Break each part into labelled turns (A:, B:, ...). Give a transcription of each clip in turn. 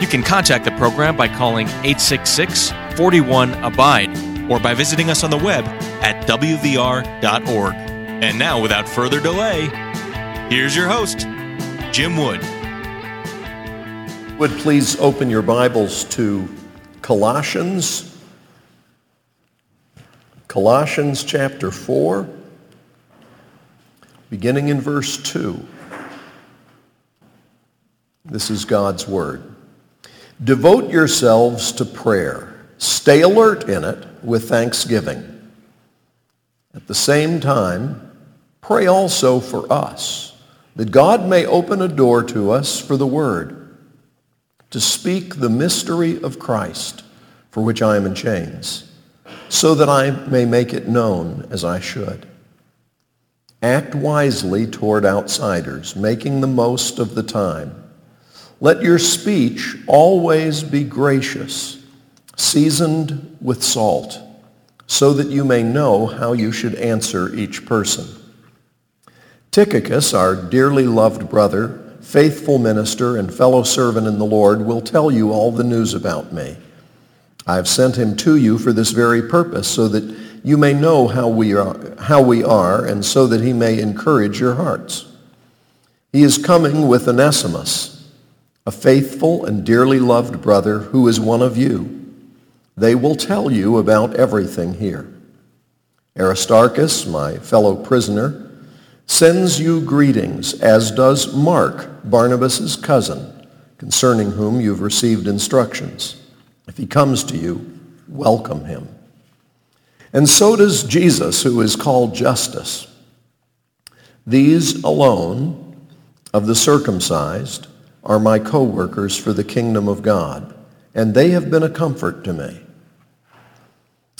A: You can contact the program by calling 866 41 Abide or by visiting us on the web at WVR.org. And now, without further delay, here's your host, Jim Wood.
B: Would please open your Bibles to Colossians, Colossians chapter 4, beginning in verse 2. This is God's Word. Devote yourselves to prayer. Stay alert in it with thanksgiving. At the same time, pray also for us, that God may open a door to us for the Word to speak the mystery of Christ, for which I am in chains, so that I may make it known as I should. Act wisely toward outsiders, making the most of the time. Let your speech always be gracious, seasoned with salt, so that you may know how you should answer each person. Tychicus, our dearly loved brother, faithful minister and fellow servant in the Lord, will tell you all the news about me. I have sent him to you for this very purpose, so that you may know how we are, how we are and so that he may encourage your hearts. He is coming with Onesimus, a faithful and dearly loved brother who is one of you. They will tell you about everything here. Aristarchus, my fellow prisoner, sends you greetings, as does Mark, Barnabas' cousin, concerning whom you've received instructions. If he comes to you, welcome him. And so does Jesus, who is called Justus. These alone of the circumcised are my co-workers for the kingdom of God, and they have been a comfort to me.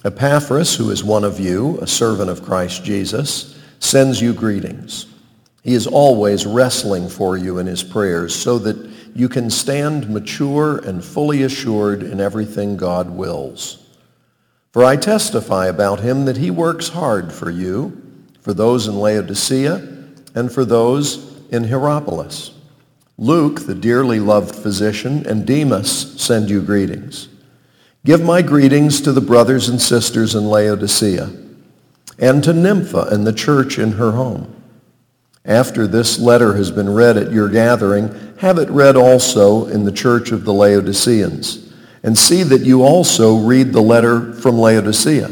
B: Epaphras, who is one of you, a servant of Christ Jesus, sends you greetings. He is always wrestling for you in his prayers so that you can stand mature and fully assured in everything God wills. For I testify about him that he works hard for you, for those in Laodicea, and for those in Hierapolis. Luke, the dearly loved physician, and Demas send you greetings. Give my greetings to the brothers and sisters in Laodicea and to Nympha and the church in her home. After this letter has been read at your gathering, have it read also in the church of the Laodiceans, and see that you also read the letter from Laodicea.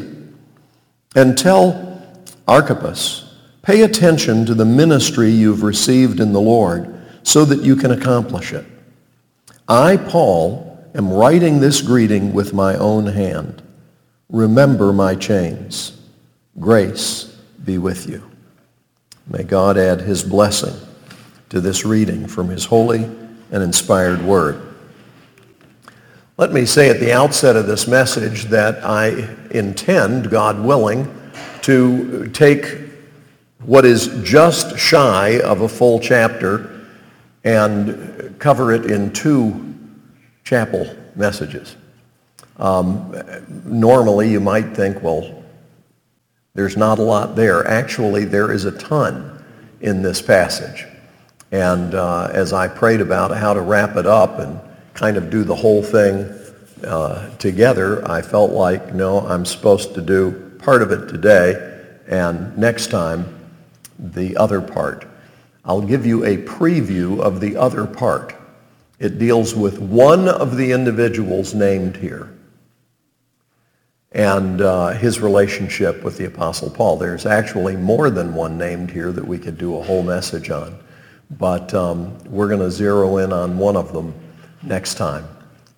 B: And tell Archippus, pay attention to the ministry you've received in the Lord, so that you can accomplish it. I, Paul, am writing this greeting with my own hand. Remember my chains. Grace be with you. May God add his blessing to this reading from his holy and inspired word. Let me say at the outset of this message that I intend, God willing, to take what is just shy of a full chapter and cover it in two chapel messages. Um, normally, you might think, well, there's not a lot there. Actually, there is a ton in this passage. And uh, as I prayed about how to wrap it up and kind of do the whole thing uh, together, I felt like, no, I'm supposed to do part of it today and next time the other part. I'll give you a preview of the other part. It deals with one of the individuals named here and uh, his relationship with the Apostle Paul. There's actually more than one named here that we could do a whole message on, but um, we're going to zero in on one of them next time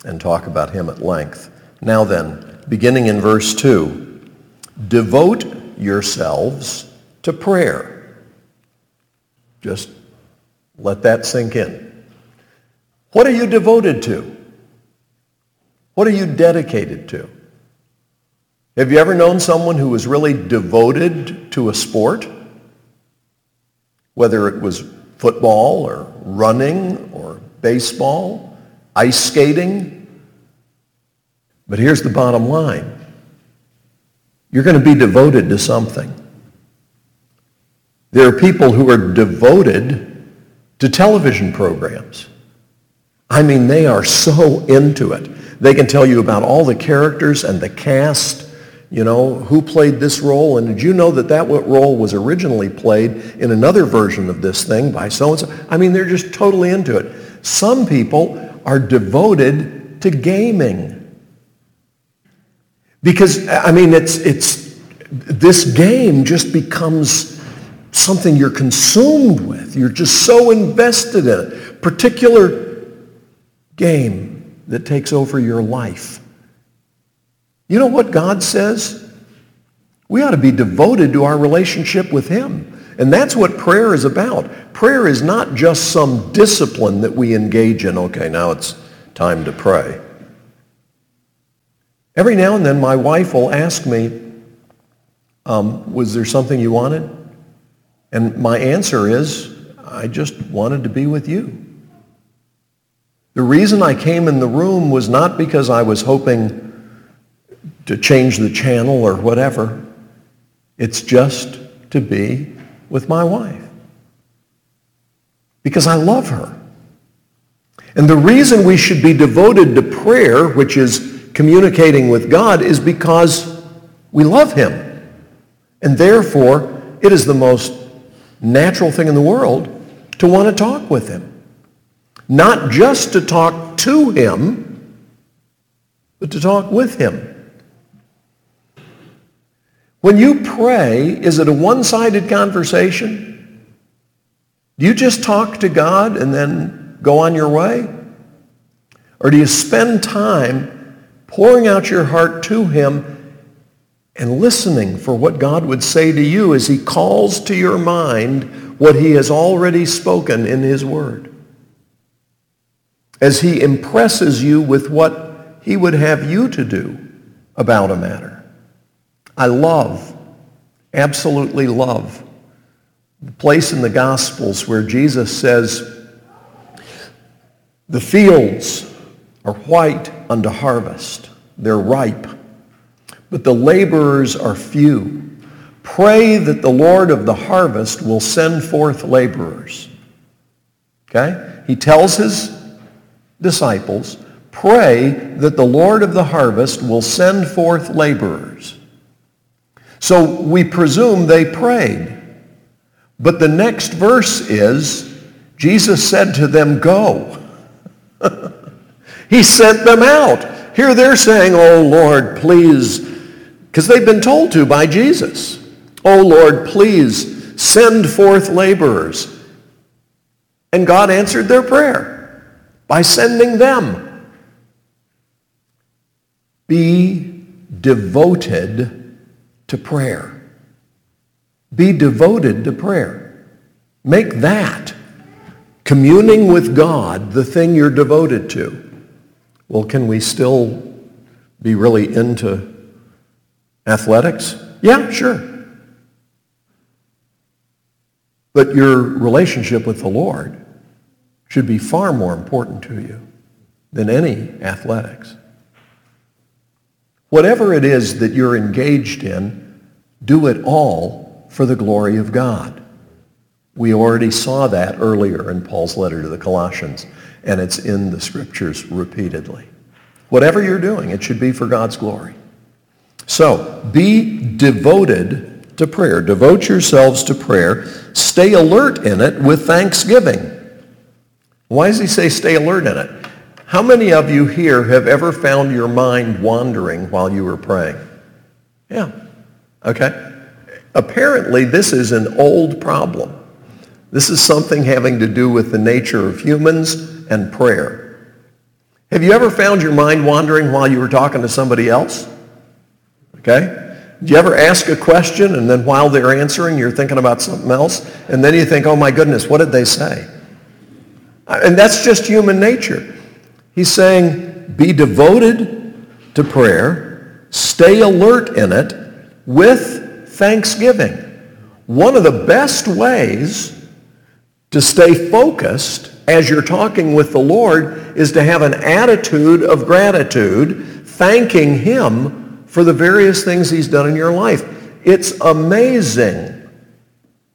B: and talk about him at length. Now then, beginning in verse 2, devote yourselves to prayer. Just let that sink in. What are you devoted to? What are you dedicated to? Have you ever known someone who was really devoted to a sport? Whether it was football or running or baseball, ice skating. But here's the bottom line. You're going to be devoted to something. There are people who are devoted to television programs. I mean, they are so into it. They can tell you about all the characters and the cast, you know, who played this role. And did you know that that role was originally played in another version of this thing by so-and-so? I mean, they're just totally into it. Some people are devoted to gaming. Because, I mean, it's, it's, this game just becomes something you're consumed with. You're just so invested in it. Particular game that takes over your life. You know what God says? We ought to be devoted to our relationship with him. And that's what prayer is about. Prayer is not just some discipline that we engage in. Okay, now it's time to pray. Every now and then my wife will ask me, um, was there something you wanted? And my answer is, I just wanted to be with you. The reason I came in the room was not because I was hoping to change the channel or whatever. It's just to be with my wife. Because I love her. And the reason we should be devoted to prayer, which is communicating with God is because we love him. And therefore, it is the most natural thing in the world to want to talk with him. Not just to talk to him, but to talk with him. When you pray, is it a one-sided conversation? Do you just talk to God and then go on your way? Or do you spend time pouring out your heart to him and listening for what God would say to you as he calls to your mind what he has already spoken in his word. As he impresses you with what he would have you to do about a matter. I love, absolutely love, the place in the Gospels where Jesus says, the fields are white unto harvest. They're ripe. But the laborers are few. Pray that the Lord of the harvest will send forth laborers. Okay? He tells his disciples, pray that the Lord of the harvest will send forth laborers. So we presume they prayed. But the next verse is, Jesus said to them, go. He sent them out. Here they're saying, oh Lord, please, because they've been told to by Jesus. Oh Lord, please send forth laborers. And God answered their prayer by sending them. Be devoted to prayer. Be devoted to prayer. Make that communing with God the thing you're devoted to. Well, can we still be really into athletics? Yeah, sure. But your relationship with the Lord should be far more important to you than any athletics. Whatever it is that you're engaged in, do it all for the glory of God. We already saw that earlier in Paul's letter to the Colossians and it's in the scriptures repeatedly. Whatever you're doing, it should be for God's glory. So be devoted to prayer. Devote yourselves to prayer. Stay alert in it with thanksgiving. Why does he say stay alert in it? How many of you here have ever found your mind wandering while you were praying? Yeah. Okay. Apparently, this is an old problem. This is something having to do with the nature of humans and prayer. Have you ever found your mind wandering while you were talking to somebody else? Okay? Do you ever ask a question and then while they're answering, you're thinking about something else? And then you think, oh my goodness, what did they say? And that's just human nature. He's saying, be devoted to prayer. Stay alert in it with thanksgiving. One of the best ways to stay focused as you're talking with the Lord is to have an attitude of gratitude, thanking him for the various things he's done in your life. It's amazing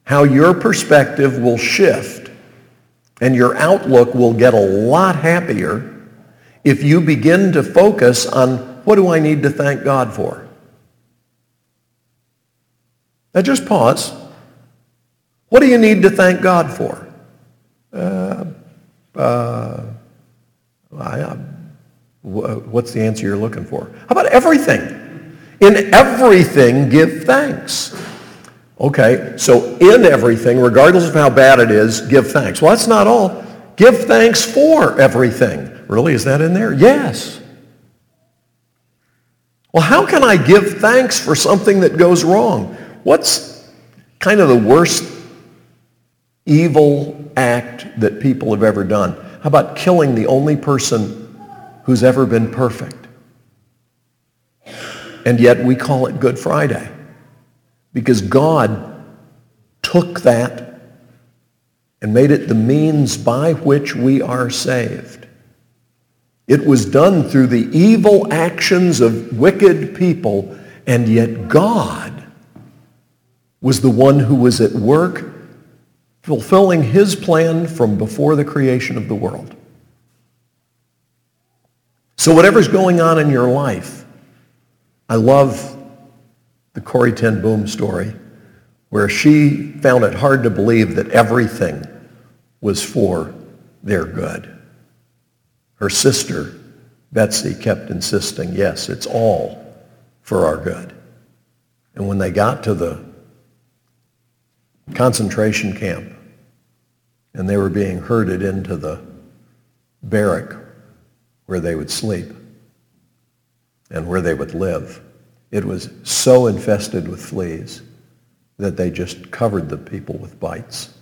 B: how your perspective will shift and your outlook will get a lot happier if you begin to focus on what do I need to thank God for? Now just pause. What do you need to thank God for? Uh, uh, I, what's the answer you're looking for? How about everything? In everything, give thanks. Okay, so in everything, regardless of how bad it is, give thanks. Well, that's not all. Give thanks for everything. Really, is that in there? Yes. Well, how can I give thanks for something that goes wrong? What's kind of the worst evil act that people have ever done? How about killing the only person who's ever been perfect? And yet we call it Good Friday because God took that and made it the means by which we are saved. It was done through the evil actions of wicked people, and yet God was the one who was at work fulfilling his plan from before the creation of the world. So whatever's going on in your life, I love the Corrie ten Boom story where she found it hard to believe that everything was for their good. Her sister, Betsy, kept insisting, yes, it's all for our good. And when they got to the concentration camp, and they were being herded into the barrack where they would sleep and where they would live. It was so infested with fleas that they just covered the people with bites,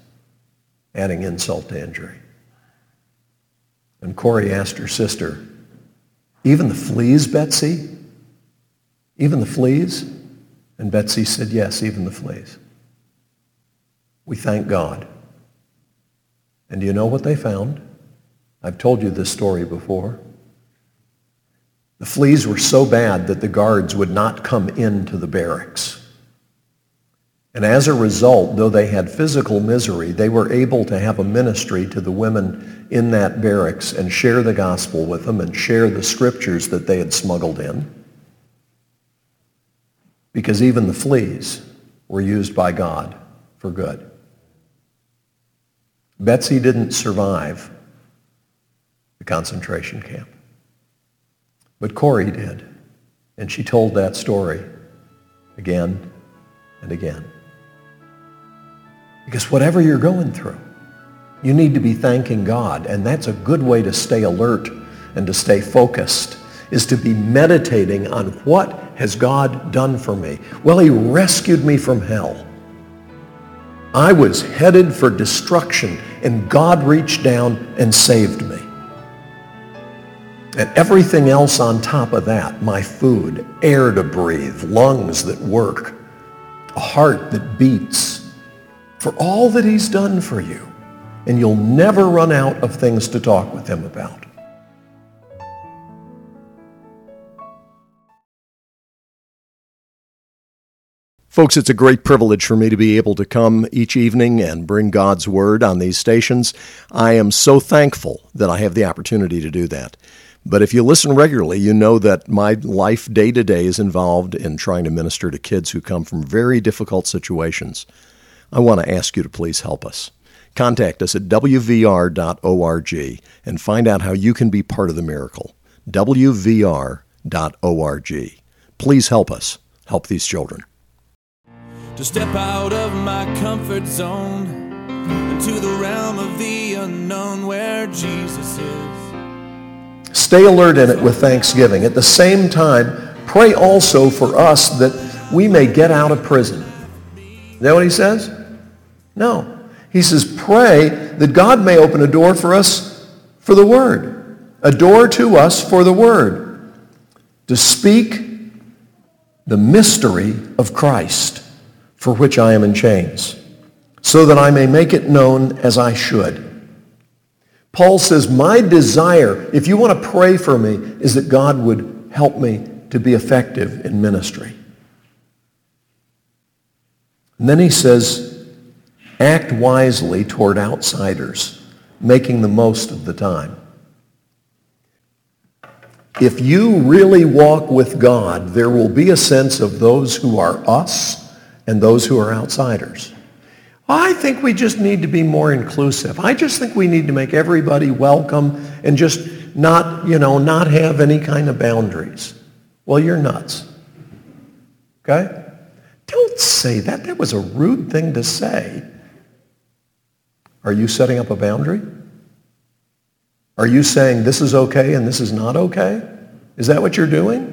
B: adding insult to injury. And Corrie asked her sister, even the fleas, Betsy? Even the fleas? And Betsy said, yes, even the fleas. We thank God and do you know what they found? I've told you this story before. The fleas were so bad that the guards would not come into the barracks. And as a result, though they had physical misery, they were able to have a ministry to the women in that barracks and share the gospel with them and share the scriptures that they had smuggled in. Because even the fleas were used by God for good. Betsy didn't survive the concentration camp. But Corrie did. And she told that story again and again. Because whatever you're going through, you need to be thanking God. And that's a good way to stay alert and to stay focused, is to be meditating on what has God done for me. Well, he rescued me from hell. I was headed for destruction, and God reached down and saved me. And everything else on top of that, my food, air to breathe, lungs that work, a heart that beats, for all that he's done for you. And you'll never run out of things to talk with him about. Folks, it's a great privilege for me to be able to come each evening and bring God's Word on these stations. I am so thankful that I have the opportunity to do that. But if you listen regularly, you know that my life day to day is involved in trying to minister to kids who come from very difficult situations. I want to ask you to please help us. Contact us at wvr.org and find out how you can be part of the miracle. wvr.org. Please help us help these children to step out of my comfort zone into the realm of the unknown where Jesus is. Stay alert in it with thanksgiving. At the same time, pray also for us that we may get out of prison. Is that what he says? No. He says, pray that God may open a door for us for the word. A door to us for the word. to speak the mystery of Christ, for which I am in chains, so that I may make it known as I should. Paul says, my desire, if you want to pray for me, is that God would help me to be effective in ministry. And then he says, act wisely toward outsiders, making the most of the time. If you really walk with God, there will be a sense of those who are us and those who are outsiders. I think we just need to be more inclusive. I just think we need to make everybody welcome and just not, you know, not have any kind of boundaries. Well, you're nuts. Okay? Don't say that. That was a rude thing to say. Are you setting up a boundary? Are you saying this is okay and this is not okay? Is that what you're doing?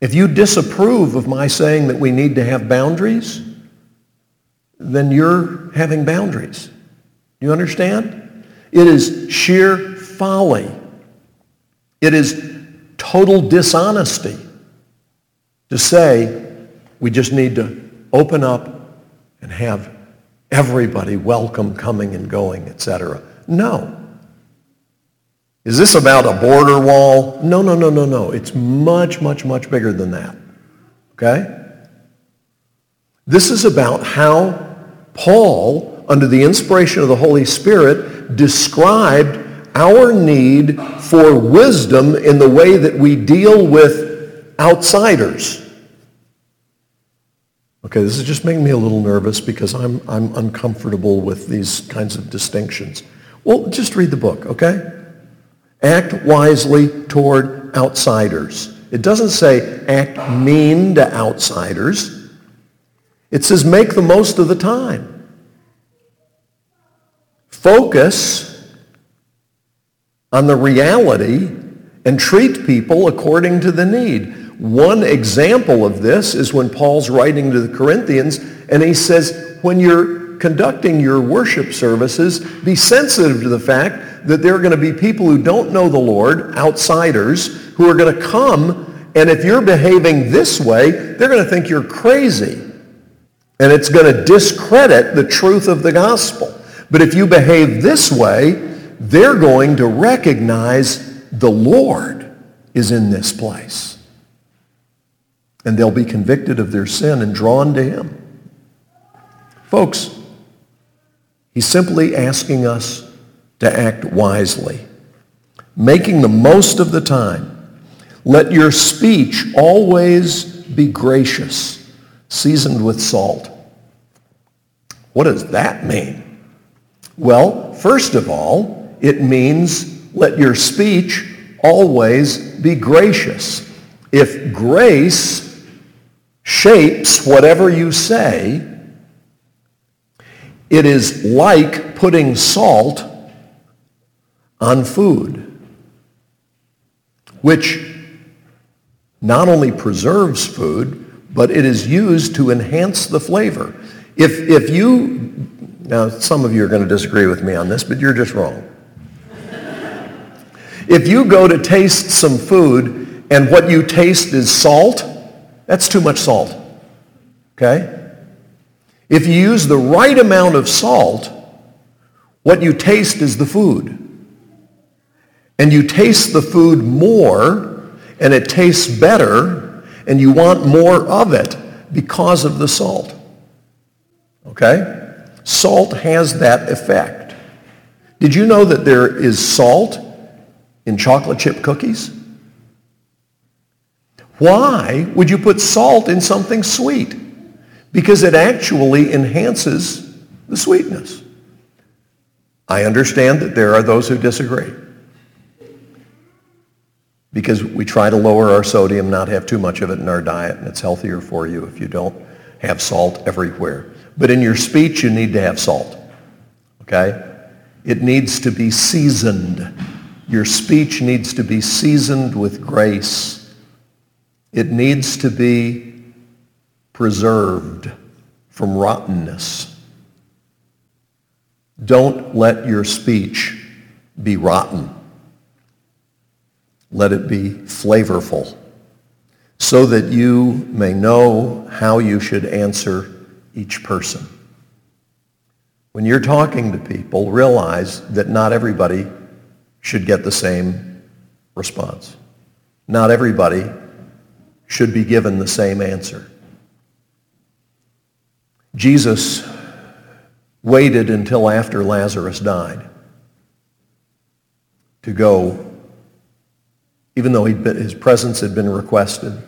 B: If you disapprove of my saying that we need to have boundaries, then you're having boundaries. You understand? It is sheer folly. It is total dishonesty to say we just need to open up and have everybody welcome coming and going, etc. No. Is this about a border wall? No, no, no, no, no. It's much, much, much bigger than that. Okay? This is about how Paul, under the inspiration of the Holy Spirit, described our need for wisdom in the way that we deal with outsiders. Okay, this is just making me a little nervous because I'm, I'm uncomfortable with these kinds of distinctions. Well, just read the book, okay? Act wisely toward outsiders. It doesn't say act mean to outsiders. It says make the most of the time. Focus on the reality and treat people according to the need. One example of this is when Paul's writing to the Corinthians and he says, when you're conducting your worship services, be sensitive to the fact that there are going to be people who don't know the Lord, outsiders, who are going to come and if you're behaving this way, they're going to think you're crazy. And it's going to discredit the truth of the gospel. But if you behave this way, they're going to recognize the Lord is in this place and they'll be convicted of their sin and drawn to him. Folks, he's simply asking us to act wisely, making the most of the time. Let your speech always be gracious, seasoned with salt. What does that mean? Well, first of all, it means let your speech always be gracious. If grace shapes whatever you say. It is like putting salt on food, which not only preserves food, but it is used to enhance the flavor. If, if you, now some of you are going to disagree with me on this, but you're just wrong. if you go to taste some food and what you taste is salt, that's too much salt. Okay? If you use the right amount of salt, what you taste is the food. And you taste the food more, and it tastes better, and you want more of it because of the salt. Okay? Salt has that effect. Did you know that there is salt in chocolate chip cookies? Why would you put salt in something sweet? Because it actually enhances the sweetness. I understand that there are those who disagree. Because we try to lower our sodium, not have too much of it in our diet, and it's healthier for you if you don't have salt everywhere. But in your speech, you need to have salt. Okay? It needs to be seasoned. Your speech needs to be seasoned with grace. It needs to be preserved from rottenness. Don't let your speech be rotten. Let it be flavorful so that you may know how you should answer each person. When you're talking to people, realize that not everybody should get the same response. Not everybody should be given the same answer. Jesus waited until after Lazarus died to go even though been, his presence had been requested.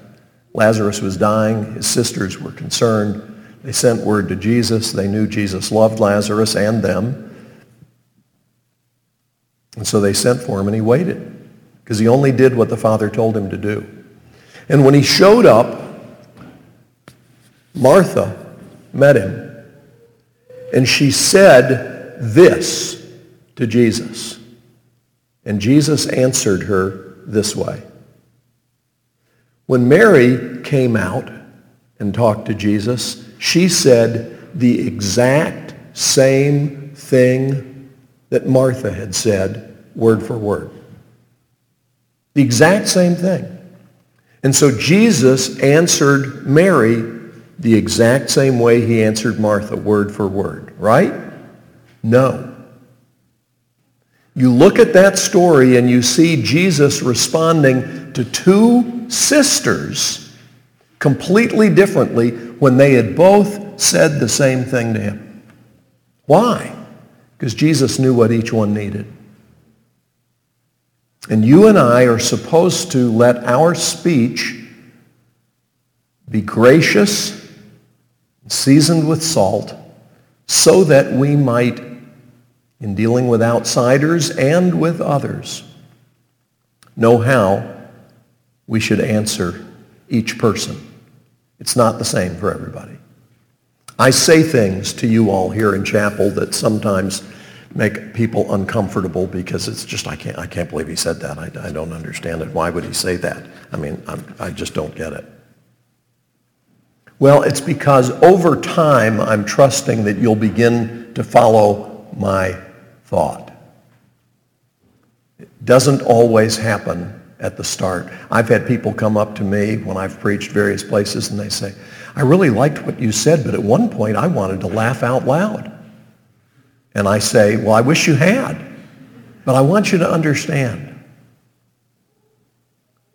B: Lazarus was dying. His sisters were concerned. They sent word to Jesus. They knew Jesus loved Lazarus and them. And so they sent for him and he waited because he only did what the Father told him to do. And when he showed up, Martha met him. And she said this to Jesus. And Jesus answered her this way. When Mary came out and talked to Jesus, she said the exact same thing that Martha had said, word for word. The exact same thing. And so Jesus answered Mary the exact same way he answered Martha, word for word, right? No. You look at that story and you see Jesus responding to two sisters completely differently when they had both said the same thing to him. Why? Because Jesus knew what each one needed. And you and I are supposed to let our speech be gracious, seasoned with salt, so that we might in dealing with outsiders and with others. Know how we should answer each person. It's not the same for everybody. I say things to you all here in chapel that sometimes make people uncomfortable because it's just, I can't, I can't believe he said that. I, I don't understand it. Why would he say that? I mean, I'm, I just don't get it. Well, it's because over time I'm trusting that you'll begin to follow my thought. It doesn't always happen at the start. I've had people come up to me when I've preached various places and they say, I really liked what you said, but at one point I wanted to laugh out loud. And I say, well, I wish you had. But I want you to understand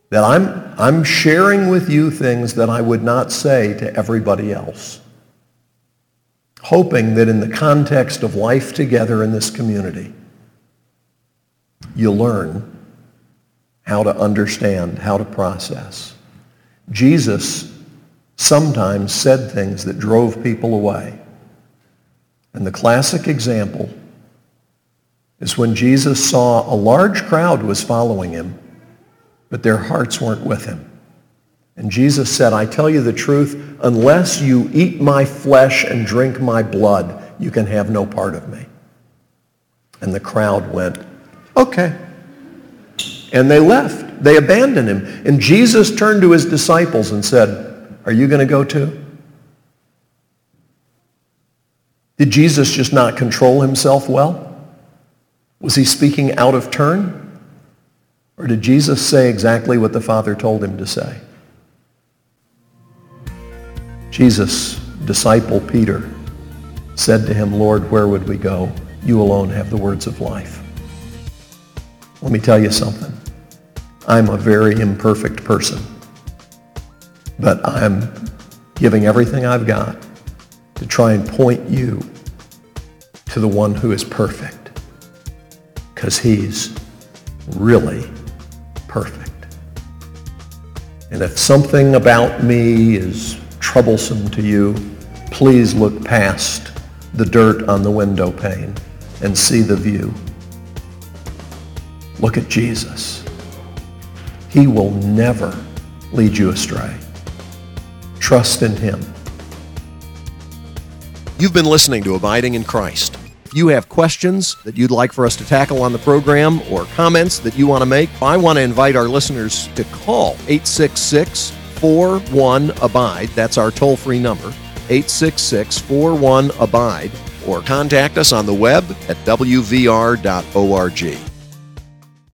B: that I'm, I'm sharing with you things that I would not say to everybody else hoping that in the context of life together in this community, you learn how to understand, how to process. Jesus sometimes said things that drove people away. And the classic example is when Jesus saw a large crowd was following him, but their hearts weren't with him. And Jesus said, I tell you the truth, unless you eat my flesh and drink my blood, you can have no part of me. And the crowd went, okay. And they left. They abandoned him. And Jesus turned to his disciples and said, are you going to go too? Did Jesus just not control himself well? Was he speaking out of turn? Or did Jesus say exactly what the Father told him to say? Jesus' disciple Peter said to him, Lord, where would we go? You alone have the words of life. Let me tell you something. I'm a very imperfect person, but I'm giving everything I've got to try and point you to the one who is perfect because he's really perfect. And if something about me is troublesome to you, please look past the dirt on the window pane and see the view. Look at Jesus. He will never lead you astray. Trust in him. You've been listening to Abiding in Christ. If you have questions that you'd like for us to tackle on the program or comments that you want to make, I want to invite our listeners to call 866 41 Abide. That's our toll free number, 866 41 Abide, or contact us on the web at wvr.org.